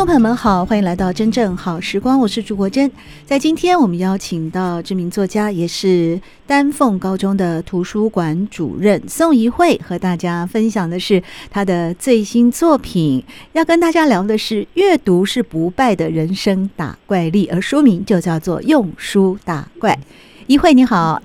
众朋友们好，欢迎来到真正好时光，我是朱国珍。在今天，我们邀请到知名作家，也是丹凤高中的图书馆主任宋怡慧，和大家分享的是他的最新作品。要跟大家聊的是阅读是不败的人生打怪力，而书名就叫做《用书打怪》。怡慧你好，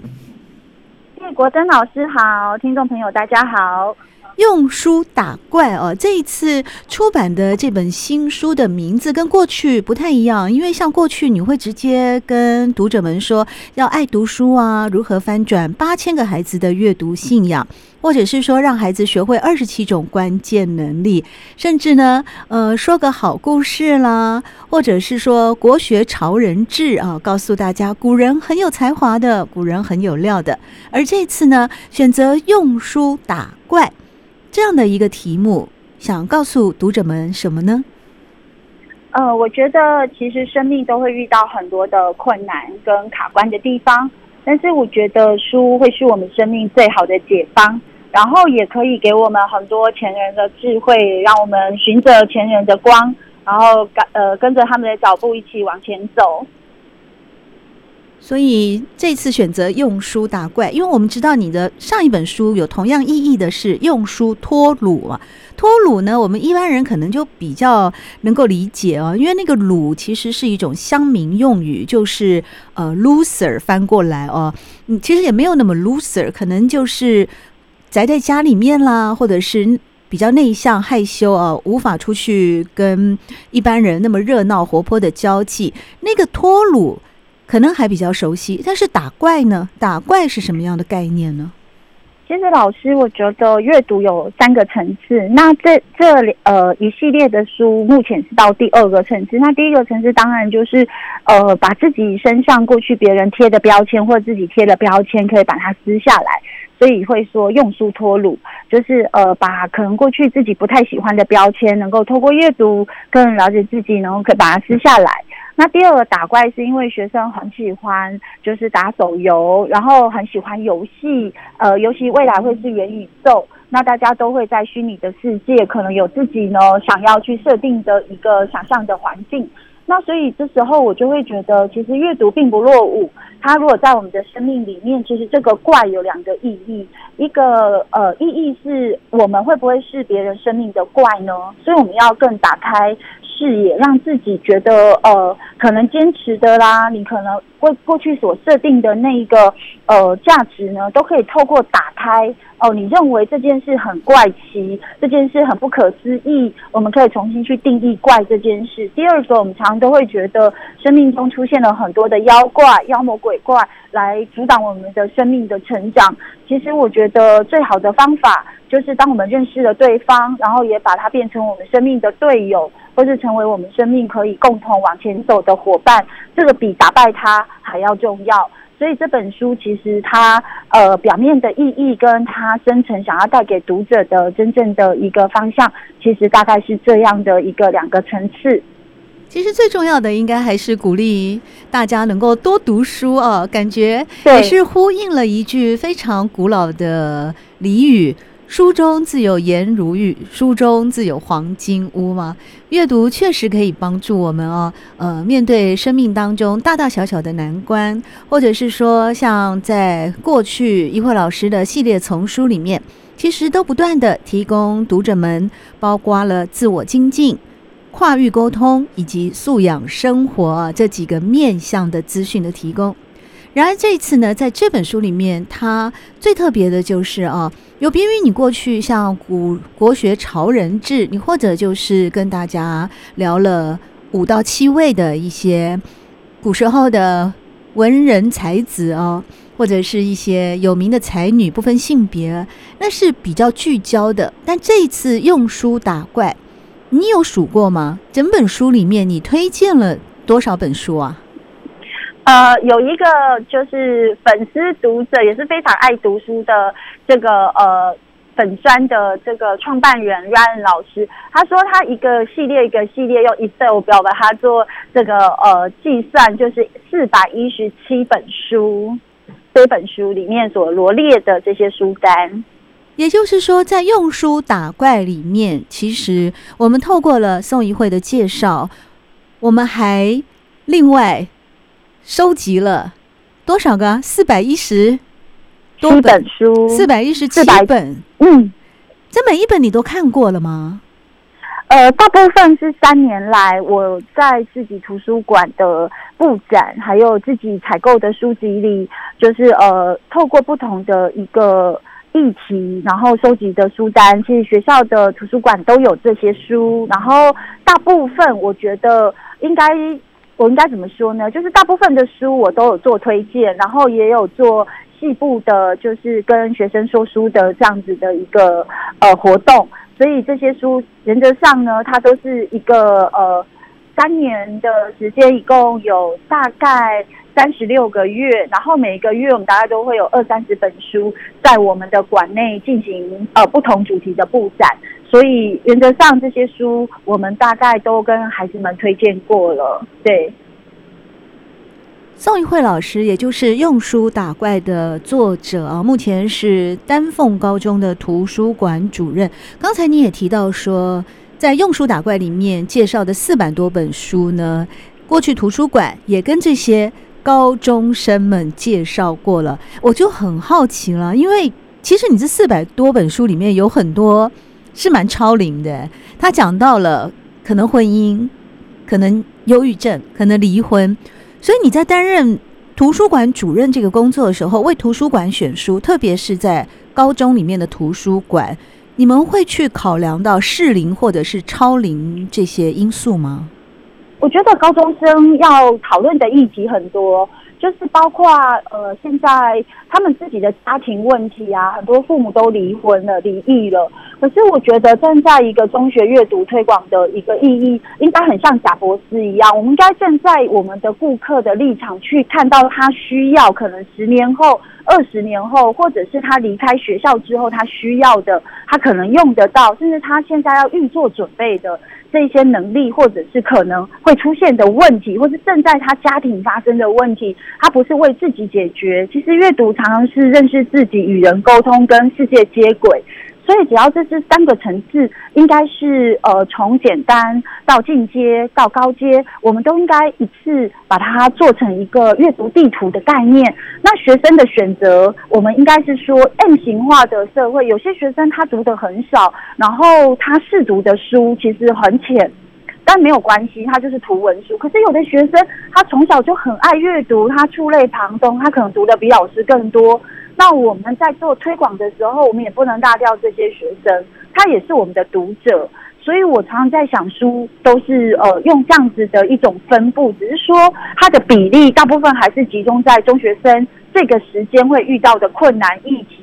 国珍老师好，听众朋友大家好。用书打怪哦，这一次出版的这本新书的名字跟过去不太一样，因为像过去你会直接跟读者们说要爱读书啊，如何翻转八千个孩子的阅读信仰，或者是说让孩子学会二十七种关键能力，甚至呢，呃，说个好故事啦，或者是说国学潮人志啊，告诉大家古人很有才华的，古人很有料的，而这次呢，选择用书打怪。这样的一个题目，想告诉读者们什么呢？呃，我觉得其实生命都会遇到很多的困难跟卡关的地方，但是我觉得书会是我们生命最好的解方，然后也可以给我们很多前人的智慧，让我们循着前人的光，然后跟呃跟着他们的脚步一起往前走。所以这次选择用书打怪，因为我们知道你的上一本书有同样意义的是用书脱鲁啊。脱鲁呢，我们一般人可能就比较能够理解哦，因为那个鲁其实是一种乡民用语，就是呃 loser 翻过来哦。嗯，其实也没有那么 loser，可能就是宅在家里面啦，或者是比较内向害羞啊，无法出去跟一般人那么热闹活泼的交际。那个脱鲁。可能还比较熟悉，但是打怪呢？打怪是什么样的概念呢？其实老师，我觉得阅读有三个层次。那这这里呃一系列的书，目前是到第二个层次。那第一个层次当然就是呃把自己身上过去别人贴的标签或自己贴的标签，可以把它撕下来。所以会说用书脱鲁，就是呃把可能过去自己不太喜欢的标签，能够透过阅读更了解自己，然后可以把它撕下来。那第二个打怪是因为学生很喜欢，就是打手游，然后很喜欢游戏，呃，尤其未来会是元宇宙，那大家都会在虚拟的世界，可能有自己呢想要去设定的一个想象的环境。那所以这时候我就会觉得，其实阅读并不落伍。它如果在我们的生命里面，其实这个怪有两个意义，一个呃意义是我们会不会是别人生命的怪呢？所以我们要更打开视野，让自己觉得呃可能坚持的啦，你可能过过去所设定的那一个呃价值呢，都可以透过打开。哦，你认为这件事很怪奇，这件事很不可思议，我们可以重新去定义怪这件事。第二个，我们常常都会觉得生命中出现了很多的妖怪、妖魔鬼怪来阻挡我们的生命的成长。其实，我觉得最好的方法就是当我们认识了对方，然后也把它变成我们生命的队友，或是成为我们生命可以共同往前走的伙伴，这个比打败他还要重要。所以这本书其实它呃表面的意义跟它深层想要带给读者的真正的一个方向，其实大概是这样的一个两个层次。其实最重要的应该还是鼓励大家能够多读书啊，感觉也是呼应了一句非常古老的俚语。书中自有颜如玉，书中自有黄金屋吗？阅读确实可以帮助我们哦，呃，面对生命当中大大小小的难关，或者是说，像在过去一慧老师的系列丛书里面，其实都不断地提供读者们，包括了自我精进、跨域沟通以及素养生活这几个面向的资讯的提供。然而这一次呢，在这本书里面，它最特别的就是啊，有别于你过去像古国学潮人志，你或者就是跟大家聊了五到七位的一些古时候的文人才子啊，或者是一些有名的才女，不分性别，那是比较聚焦的。但这一次用书打怪，你有数过吗？整本书里面你推荐了多少本书啊？呃，有一个就是粉丝读者也是非常爱读书的这个呃。粉专的这个创办人 Ryan 老师，他说他一个系列一个系列用 Excel 表把它做这个呃计算，就是四百一十七本书，这本书里面所罗列的这些书单。也就是说，在用书打怪里面，其实我们透过了宋怡慧的介绍，我们还另外收集了多少个？四百一十。多本，本书，四百一十七本。嗯，这每一本你都看过了吗？呃，大部分是三年来我在自己图书馆的布展，还有自己采购的书籍里，就是呃，透过不同的一个议题，然后收集的书单。其实学校的图书馆都有这些书，然后大部分我觉得应该，我应该怎么说呢？就是大部分的书我都有做推荐，然后也有做。细部的，就是跟学生说书的这样子的一个呃活动，所以这些书原则上呢，它都是一个呃三年的时间，一共有大概三十六个月，然后每一个月我们大概都会有二三十本书在我们的馆内进行呃不同主题的布展，所以原则上这些书我们大概都跟孩子们推荐过了，对。宋一慧老师，也就是用书打怪的作者啊，目前是丹凤高中的图书馆主任。刚才你也提到说，在用书打怪里面介绍的四百多本书呢，过去图书馆也跟这些高中生们介绍过了。我就很好奇了，因为其实你这四百多本书里面有很多是蛮超龄的，他讲到了可能婚姻，可能忧郁症，可能离婚。所以你在担任图书馆主任这个工作的时候，为图书馆选书，特别是在高中里面的图书馆，你们会去考量到适龄或者是超龄这些因素吗？我觉得高中生要讨论的议题很多。就是包括呃，现在他们自己的家庭问题啊，很多父母都离婚了、离异了。可是我觉得站在一个中学阅读推广的一个意义，应该很像贾博斯一样，我们应该站在我们的顾客的立场去看到他需要，可能十年后、二十年后，或者是他离开学校之后他需要的，他可能用得到，甚至他现在要预做准备的。这些能力，或者是可能会出现的问题，或是正在他家庭发生的问题，他不是为自己解决。其实阅读常常是认识自己、与人沟通、跟世界接轨。所以，只要这是三个层次，应该是呃，从简单到进阶到高阶，我们都应该一次把它做成一个阅读地图的概念。那学生的选择，我们应该是说 M 型化的社会，有些学生他读的很少，然后他试读的书其实很浅，但没有关系，他就是图文书。可是有的学生他从小就很爱阅读，他触类旁通，他可能读的比老师更多。那我们在做推广的时候，我们也不能大掉这些学生，他也是我们的读者，所以我常常在想，书都是呃用这样子的一种分布，只是说它的比例大部分还是集中在中学生这个时间会遇到的困难议题，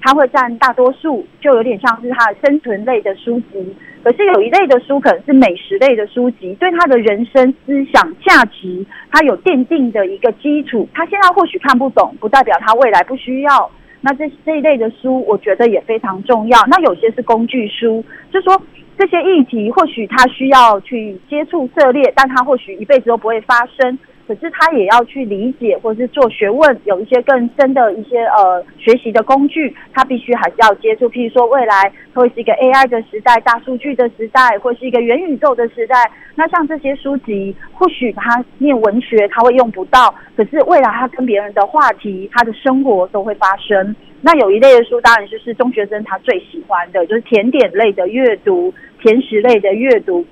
它会占大多数，就有点像是他的生存类的书籍。可是有一类的书可能是美食类的书籍，对他的人生思想价值，他有奠定的一个基础。他现在或许看不懂，不代表他未来不需要。那这这一类的书，我觉得也非常重要。那有些是工具书，就说这些议题或许他需要去接触涉猎，但他或许一辈子都不会发生。可是他也要去理解，或是做学问，有一些更深的一些呃学习的工具，他必须还是要接触。譬如说，未来会是一个 AI 的时代、大数据的时代，或是一个元宇宙的时代。那像这些书籍，或许他念文学他会用不到，可是未来他跟别人的话题，他的生活都会发生。那有一类的书，当然就是中学生他最喜欢的，就是甜点类的阅读、甜食类的阅读，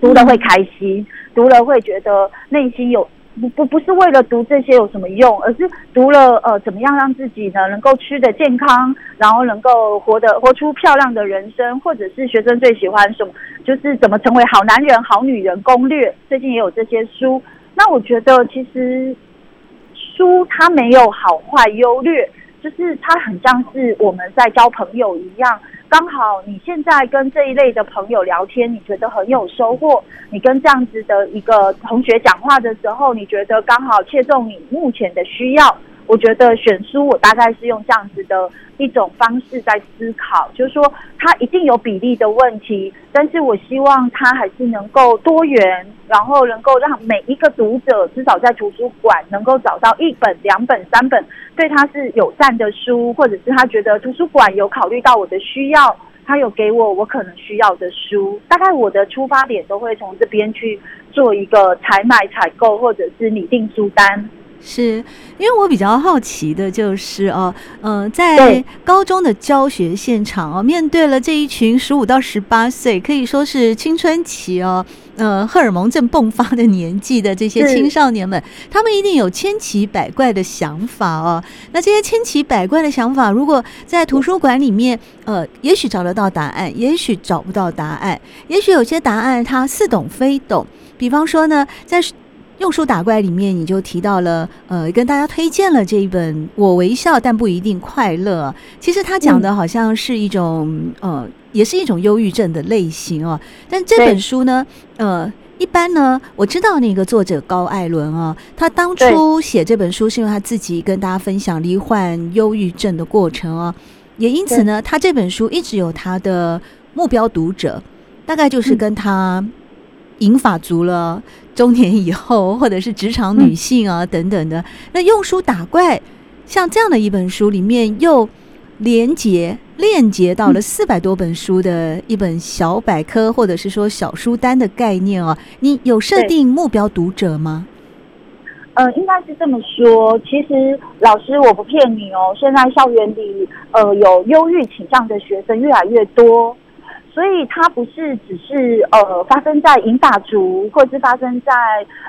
读了会开心，读了会觉得内心有。不不不是为了读这些有什么用，而是读了呃怎么样让自己呢能够吃得健康，然后能够活得活出漂亮的人生，或者是学生最喜欢什么，就是怎么成为好男人、好女人攻略。最近也有这些书。那我觉得其实书它没有好坏优劣，就是它很像是我们在交朋友一样。刚好你现在跟这一类的朋友聊天，你觉得很有收获。你跟这样子的一个同学讲话的时候，你觉得刚好切中你目前的需要。我觉得选书，我大概是用这样子的一种方式在思考，就是说它一定有比例的问题，但是我希望它还是能够多元，然后能够让每一个读者至少在图书馆能够找到一本、两本、三本对他是友善的书，或者是他觉得图书馆有考虑到我的需要，他有给我我可能需要的书。大概我的出发点都会从这边去做一个采买、采购，或者是拟定书单。是因为我比较好奇的就是哦，嗯、呃，在高中的教学现场哦，面对了这一群十五到十八岁，可以说是青春期哦，呃，荷尔蒙正迸发的年纪的这些青少年们，他们一定有千奇百怪的想法哦。那这些千奇百怪的想法，如果在图书馆里面，呃，也许找得到答案，也许找不到答案，也许有些答案他似懂非懂。比方说呢，在用书打怪里面，你就提到了，呃，跟大家推荐了这一本《我微笑但不一定快乐》。其实他讲的好像是一种，呃，也是一种忧郁症的类型哦。但这本书呢，呃，一般呢，我知道那个作者高艾伦啊，他当初写这本书是因为他自己跟大家分享罹患忧郁症的过程啊，也因此呢，他这本书一直有他的目标读者，大概就是跟他。银发族了，中年以后，或者是职场女性啊等等的，那用书打怪，像这样的一本书里面又连接链接到了四百多本书的一本小百科，或者是说小书单的概念啊，你有设定目标读者吗？呃，应该是这么说。其实老师，我不骗你哦，现在校园里呃有忧郁倾向的学生越来越多。所以它不是只是呃发生在银发族，或是发生在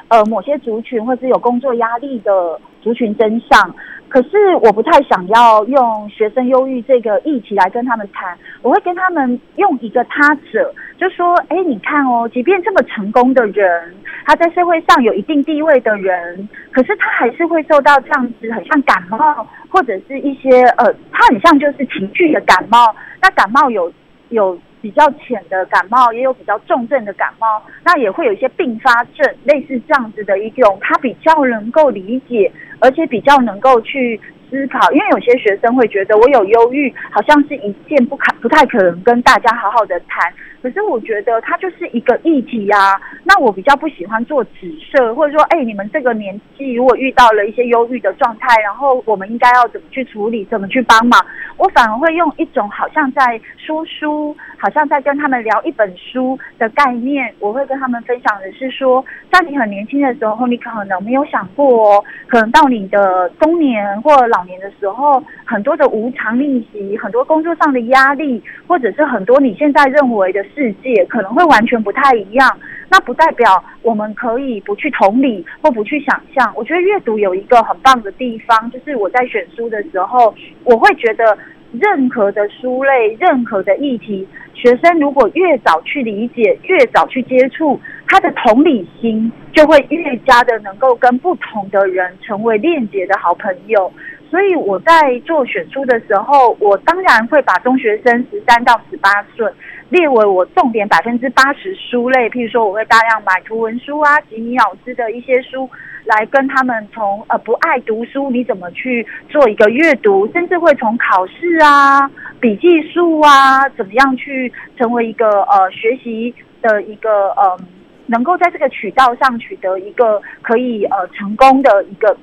呃某些族群，或是有工作压力的族群身上。可是我不太想要用学生忧郁这个议题来跟他们谈，我会跟他们用一个他者，就说：哎，你看哦，即便这么成功的人，他在社会上有一定地位的人，可是他还是会受到这样子，很像感冒，或者是一些呃，他很像就是情绪的感冒。那感冒有有。比较浅的感冒，也有比较重症的感冒，那也会有一些并发症，类似这样子的一种，他比较能够理解，而且比较能够去思考，因为有些学生会觉得我有忧郁，好像是一件不可不太可能跟大家好好的谈。可是我觉得它就是一个议题、啊。那我比较不喜欢做指涉，或者说，哎，你们这个年纪如果遇到了一些忧郁的状态，然后我们应该要怎么去处理，怎么去帮忙？我反而会用一种好像在说书，好像在跟他们聊一本书的概念。我会跟他们分享的是说，在你很年轻的时候，你可能没有想过哦，可能到你的中年或老年的时候，很多的无常逆袭，很多工作上的压力，或者是很多你现在认为的世界可能会完全不太一样。那不代表我们可以不去同理或不去想象。我觉得阅读有一个很棒的地方，就是我在选书的时候，我会觉得任何的书类、任何的议题，学生如果越早去理解、越早去接触，他的同理心就会越加的能够跟不同的人成为链接的好朋友。所以我在做选书的时候，我当然会把中学生十三到十八岁列为我重点百分之八十书类。譬如说，我会大量买图文书啊，吉米老师的一些书，来跟他们从呃不爱读书，你怎么去做一个阅读，甚至会从考试啊、笔记术啊，怎么样去成为一个呃学习的一个呃，能够在这个渠道上取得一个可以呃成功的一个。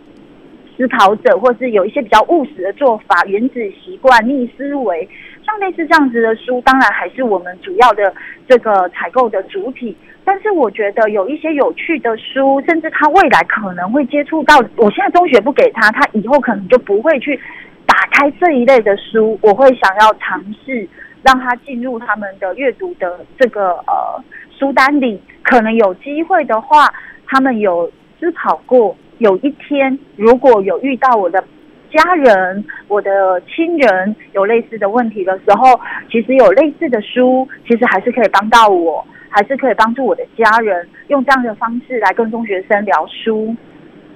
思考者，或是有一些比较务实的做法，原子习惯、逆思维，类似这样子的书，当然还是我们主要的这个采购的主体。但是我觉得有一些有趣的书，甚至他未来可能会接触到，我现在中学不给他，他以后可能就不会去打开这一类的书。我会想要尝试让他进入他们的阅读的这个呃书单里，可能有机会的话，他们有思考过。有一天，如果有遇到我的家人、我的亲人有类似的问题的时候，其实有类似的书，其实还是可以帮到我，还是可以帮助我的家人，用这样的方式来跟中学生聊书。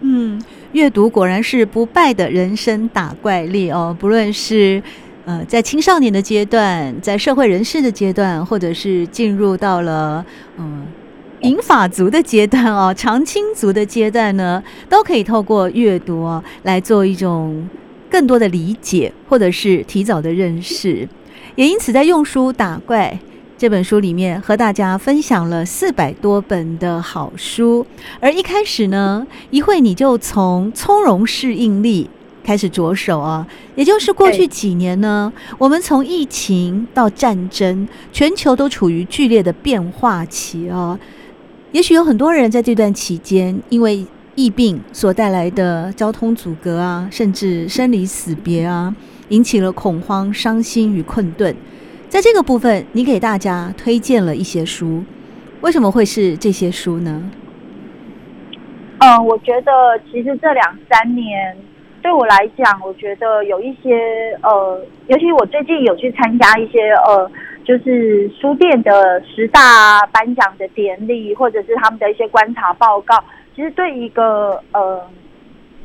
嗯，阅读果然是不败的人生打怪力哦。不论是呃在青少年的阶段，在社会人士的阶段，或者是进入到了嗯银发族的阶段哦，长青族的阶段呢，都可以透过阅读哦来做一种更多的理解，或者是提早的认识。也因此，在用书打怪。这本书里面和大家分享了四百多本的好书，而一开始呢，一会你就从从容适应力开始着手啊，也就是过去几年呢，我们从疫情到战争，全球都处于剧烈的变化期啊。也许有很多人在这段期间，因为疫病所带来的交通阻隔啊，甚至生离死别啊，引起了恐慌、伤心与困顿。在这个部分，你给大家推荐了一些书，为什么会是这些书呢？嗯，我觉得其实这两三年对我来讲，我觉得有一些呃，尤其我最近有去参加一些呃，就是书店的十大颁奖的典礼，或者是他们的一些观察报告，其实对一个呃。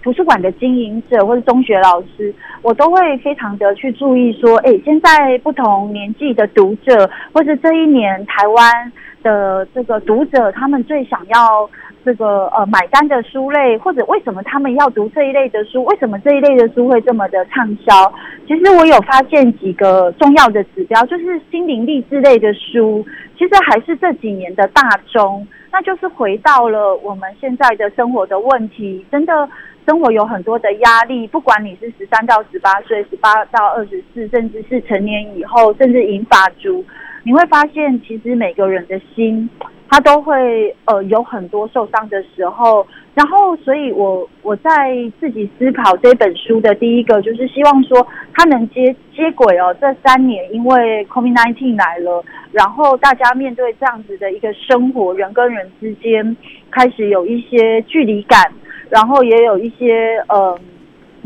图书馆的经营者或者中学老师，我都会非常的去注意说，哎，现在不同年纪的读者，或者这一年台湾的这个读者，他们最想要这个呃买单的书类，或者为什么他们要读这一类的书？为什么这一类的书会这么的畅销？其实我有发现几个重要的指标，就是心灵励志类的书，其实还是这几年的大宗，那就是回到了我们现在的生活的问题，真的。生活有很多的压力，不管你是十三到十八岁、十八到二十四，甚至是成年以后，甚至银发族，你会发现，其实每个人的心，他都会呃有很多受伤的时候。然后，所以我我在自己思考这本书的第一个，就是希望说，它能接接轨哦。这三年因为 COVID-19 来了，然后大家面对这样子的一个生活，人跟人之间开始有一些距离感。然后也有一些呃，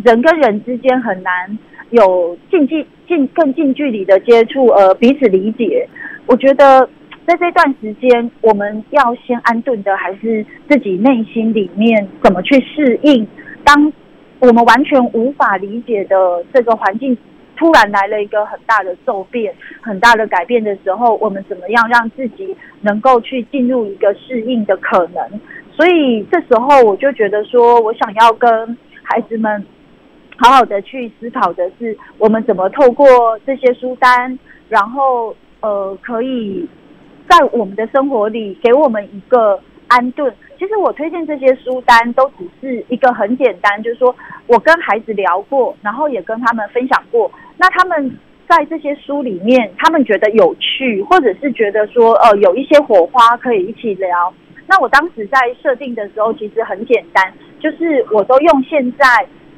人跟人之间很难有近近近更近距离的接触，呃，彼此理解。我觉得在这段时间，我们要先安顿的还是自己内心里面怎么去适应。当我们完全无法理解的这个环境突然来了一个很大的骤变、很大的改变的时候，我们怎么样让自己能够去进入一个适应的可能？所以这时候我就觉得说，我想要跟孩子们好好的去思考的是，我们怎么透过这些书单，然后呃，可以在我们的生活里给我们一个安顿。其实我推荐这些书单都只是一个很简单，就是说我跟孩子聊过，然后也跟他们分享过。那他们在这些书里面，他们觉得有趣，或者是觉得说呃有一些火花可以一起聊。那我当时在设定的时候，其实很简单，就是我都用现在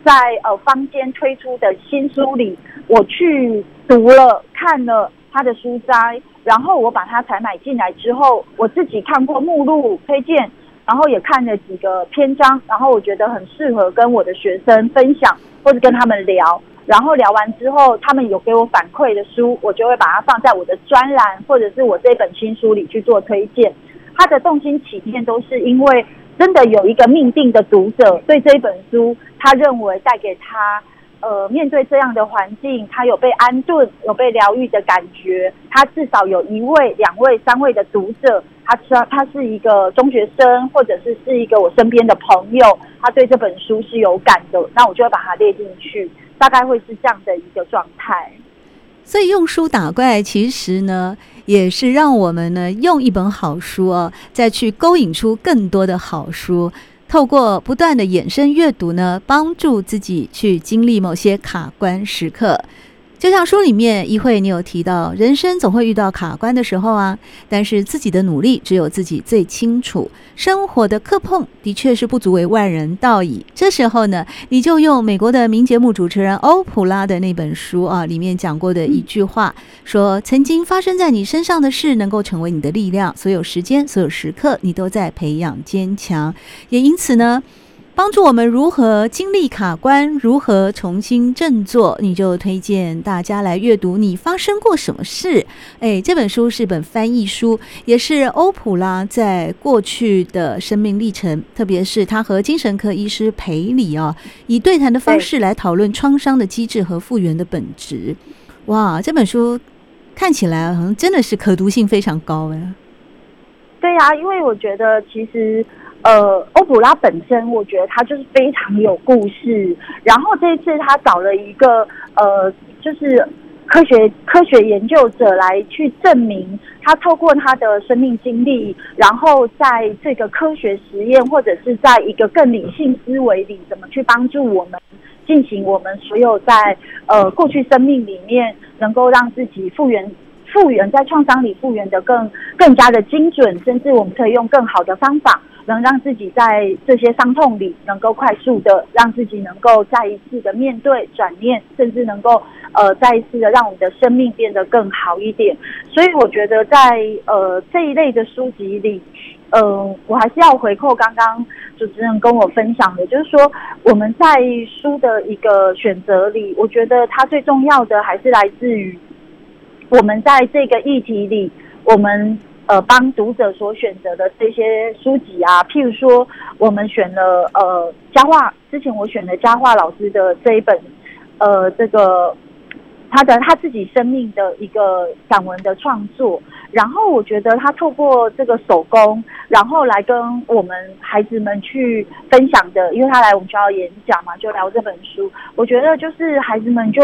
在呃坊间推出的新书里，我去读了看了他的书摘，然后我把它采买进来之后，我自己看过目录推荐，然后也看了几个篇章，然后我觉得很适合跟我的学生分享或者跟他们聊，然后聊完之后，他们有给我反馈的书，我就会把它放在我的专栏或者是我这本新书里去做推荐。他的动心起念都是因为真的有一个命定的读者对这本书，他认为带给他，呃，面对这样的环境，他有被安顿、有被疗愈的感觉。他至少有一位、两位、三位的读者，他说他是一个中学生，或者是是一个我身边的朋友，他对这本书是有感的，那我就会把它列进去，大概会是这样的一个状态。所以用书打怪，其实呢，也是让我们呢用一本好书啊，再去勾引出更多的好书，透过不断的衍生阅读呢，帮助自己去经历某些卡关时刻。就像书里面一会你有提到，人生总会遇到卡关的时候啊，但是自己的努力只有自己最清楚。生活的磕碰的确是不足为外人道矣。这时候呢，你就用美国的名节目主持人欧普拉的那本书啊，里面讲过的一句话说：“曾经发生在你身上的事，能够成为你的力量。所有时间，所有时刻，你都在培养坚强。也因此呢。”帮助我们如何经历卡关，如何重新振作，你就推荐大家来阅读《你发生过什么事》。哎，这本书是本翻译书，也是欧普拉在过去的生命历程，特别是他和精神科医师裴里啊，以对谈的方式来讨论创伤的机制和复原的本质。哇，这本书看起来好像真的是可读性非常高哎。对呀、因为我觉得其实。呃，欧普拉本身，我觉得他就是非常有故事。然后这一次他找了一个呃，就是科学科学研究者来去证明，他透过他的生命经历，然后在这个科学实验或者是在一个更理性思维里，怎么去帮助我们进行我们所有在呃过去生命里面能够让自己复原。复原在创伤里复原的更更加的精准，甚至我们可以用更好的方法，能让自己在这些伤痛里能够快速的让自己能够再一次的面对转念，甚至能够呃再一次的让我们的生命变得更好一点。所以我觉得在呃这一类的书籍里，呃我还是要回扣刚刚主持人跟我分享的，就是说我们在书的一个选择里，我觉得它最重要的还是来自于。我们在这个议题里，我们呃帮读者所选择的这些书籍啊，譬如说，我们选了呃佳樺，之前我选了佳樺老师的这一本，呃这个他的他自己生命的一个散文的创作。然后我觉得他透过这个手工，然后来跟我们孩子们去分享的，因为他来我们学校演讲嘛，就聊这本书。我觉得就是孩子们就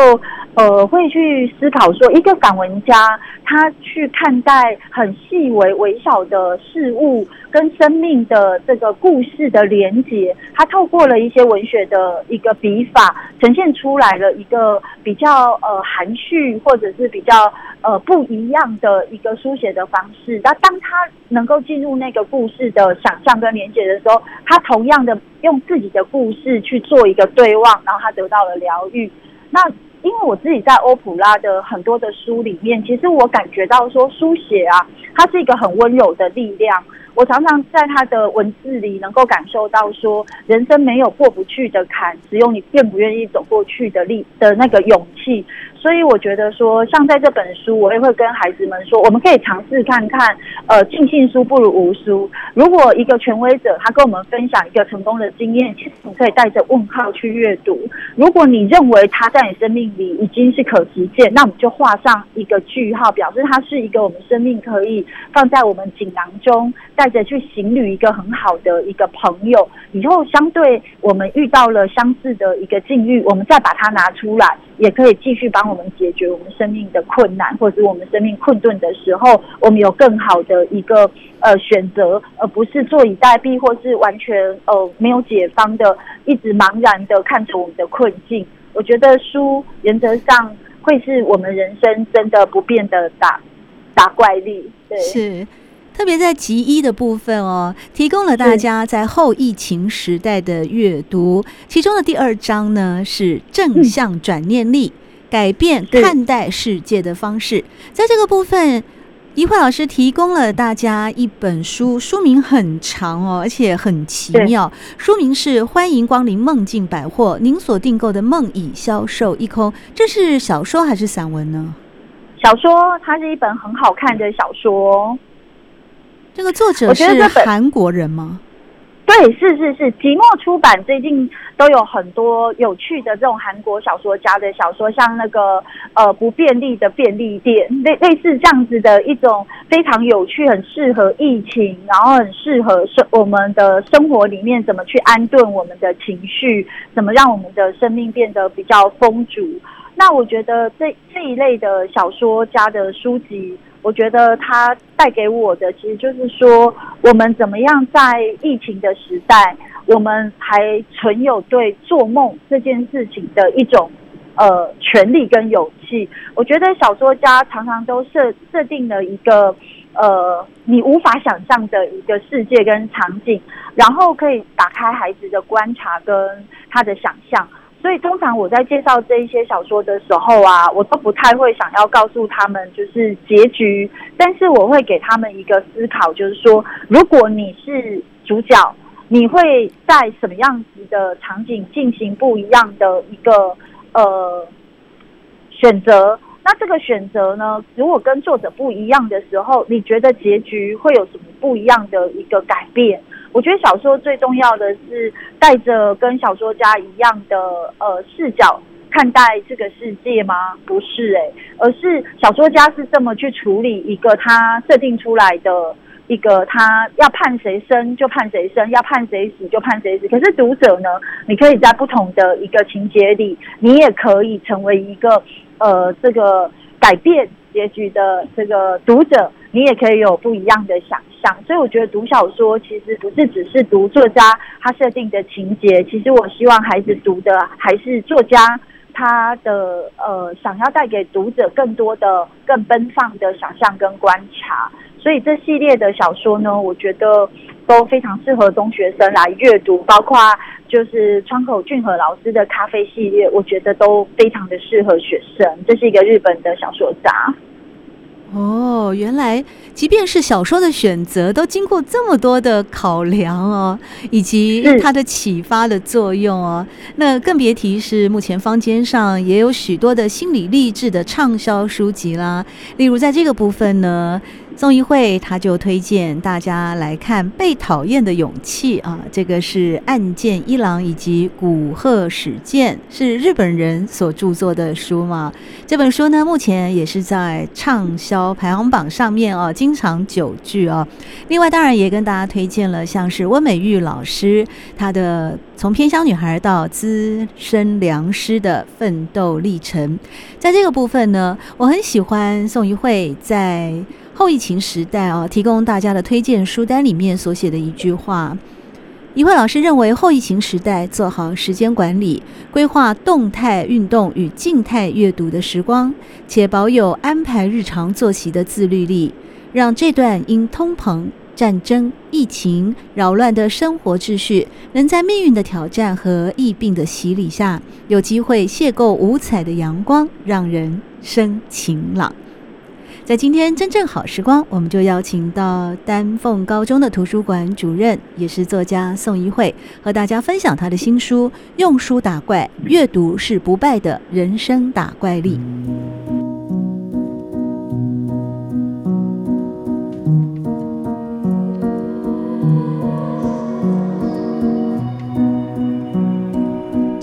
呃会去思考说，一个散文家他去看待很细微微小的事物跟生命的这个故事的连结，他透过了一些文学的一个笔法，呈现出来了一个比较呃含蓄或者是比较呃不一样的一个书。书写的方式，那当他能够进入那个故事的想象跟连接的时候，他同样的用自己的故事去做一个对望，然后他得到了疗愈。那因为我自己在欧普拉的很多的书里面，其实我感觉到说书写啊，它是一个很温柔的力量。我常常在他的文字里能够感受到说，人生没有过不去的坎，只有你愿不愿意走过去的力的那个勇气。所以我觉得说，像在这本书，我也会跟孩子们说，我们可以尝试看看，呃，尽信书不如无书。如果一个权威者他跟我们分享一个成功的经验，其实你可以带着问号去阅读。如果你认为他在你生命里已经是可实践，那我们就画上一个句号，表示他是一个我们生命可以放在我们锦囊中。带着去行旅一个很好的一个朋友，以后相对我们遇到了相似的一个境遇，我们再把它拿出来，也可以继续帮我们解决我们生命的困难，或者我们生命困顿的时候，我们有更好的一个呃选择，而不是坐以待毙，或是完全呃没有解方的，一直茫然的看着我们的困境。我觉得书原则上会是我们人生真的不变的打打怪力，对。是。特别在集一的部分哦，提供了大家在后疫情时代的阅读。其中的第二章呢是正向转念力，改变看待世界的方式。在这个部分，怡慧老师提供了大家一本书，书名很长哦，而且很奇妙。书名是《欢迎光临梦境百货》，您所订购的梦已销售一空。这是小说还是散文呢？小说，它是一本很好看的小说。这个作者是韩国人吗？对，是是是，即墨出版最近都有很多有趣的这种韩国小说家的小说，像那个呃不便利的便利店，类类似这样子的一种非常有趣，很适合疫情，然后很适合生我们的生活里面怎么去安顿我们的情绪，怎么让我们的生命变得比较丰足。那我觉得这这一类的小说家的书籍。我觉得它带给我的，其实就是说，我们怎么样在疫情的时代，我们还存有对做梦这件事情的一种呃权利跟勇气。我觉得小说家常常都设设定了一个呃你无法想象的一个世界跟场景，然后可以打开孩子的观察跟他的想象。所以通常我在介绍这一些小说的时候啊，我都不太会想要告诉他们就是结局，但是我会给他们一个思考，就是说，如果你是主角，你会在什么样子的场景进行不一样的一个呃选择？那这个选择呢，如果跟作者不一样的时候，你觉得结局会有什么不一样的一个改变？我觉得小说最重要的是带着跟小说家一样的呃视角看待这个世界吗？不是诶、而是小说家是这么去处理一个他设定出来的一个他要判谁生就判谁生，要判谁死就判谁死。可是读者呢，你可以在不同的一个情节里，你也可以成为一个。呃，这个改变结局的这个读者，你也可以有不一样的想象。所以我觉得读小说其实不是只是读作家他设定的情节，其实我希望孩子读的还是作家他的呃想要带给读者更多的、更奔放的想象跟观察。所以这系列的小说呢，我觉得都非常适合中学生来阅读，包括。就是川口俊和老师的咖啡系列，我觉得都非常的适合学生。这是一个日本的小说家。哦，原来即便是小说的选择，都经过这么多的考量哦，以及它的启发的作用哦。那更别提是目前坊间上也有许多的心理励志的畅销书籍啦。例如在这个部分呢。宋怡慧他就推荐大家来看《被讨厌的勇气》啊，这个是岸见一郎以及古贺史健是日本人所著作的书嘛。这本书呢，目前也是在畅销排行榜上面哦，经常久居哦。另外，当然也跟大家推荐了像是温美玉老师他的从偏乡女孩到资深良师的奋斗历程。在这个部分呢，我很喜欢宋怡慧在。后疫情时代啊，提供大家的推荐书单里面所写的一句话，一慧老师认为，后疫情时代做好时间管理，规划动态运动与静态阅读的时光，且保有安排日常作息的自律力，让这段因通膨、战争、疫情扰乱的生活秩序，能在命运的挑战和疫病的洗礼下，有机会邂逅五彩的阳光，让人生晴朗。在今天真正好时光，我们就邀请到丹凤高中的图书馆主任，也是作家宋一慧，和大家分享他的新书《用书打怪》，阅读是不败的人生打怪力。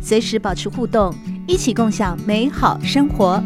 随时保持互动，一起共享美好生活。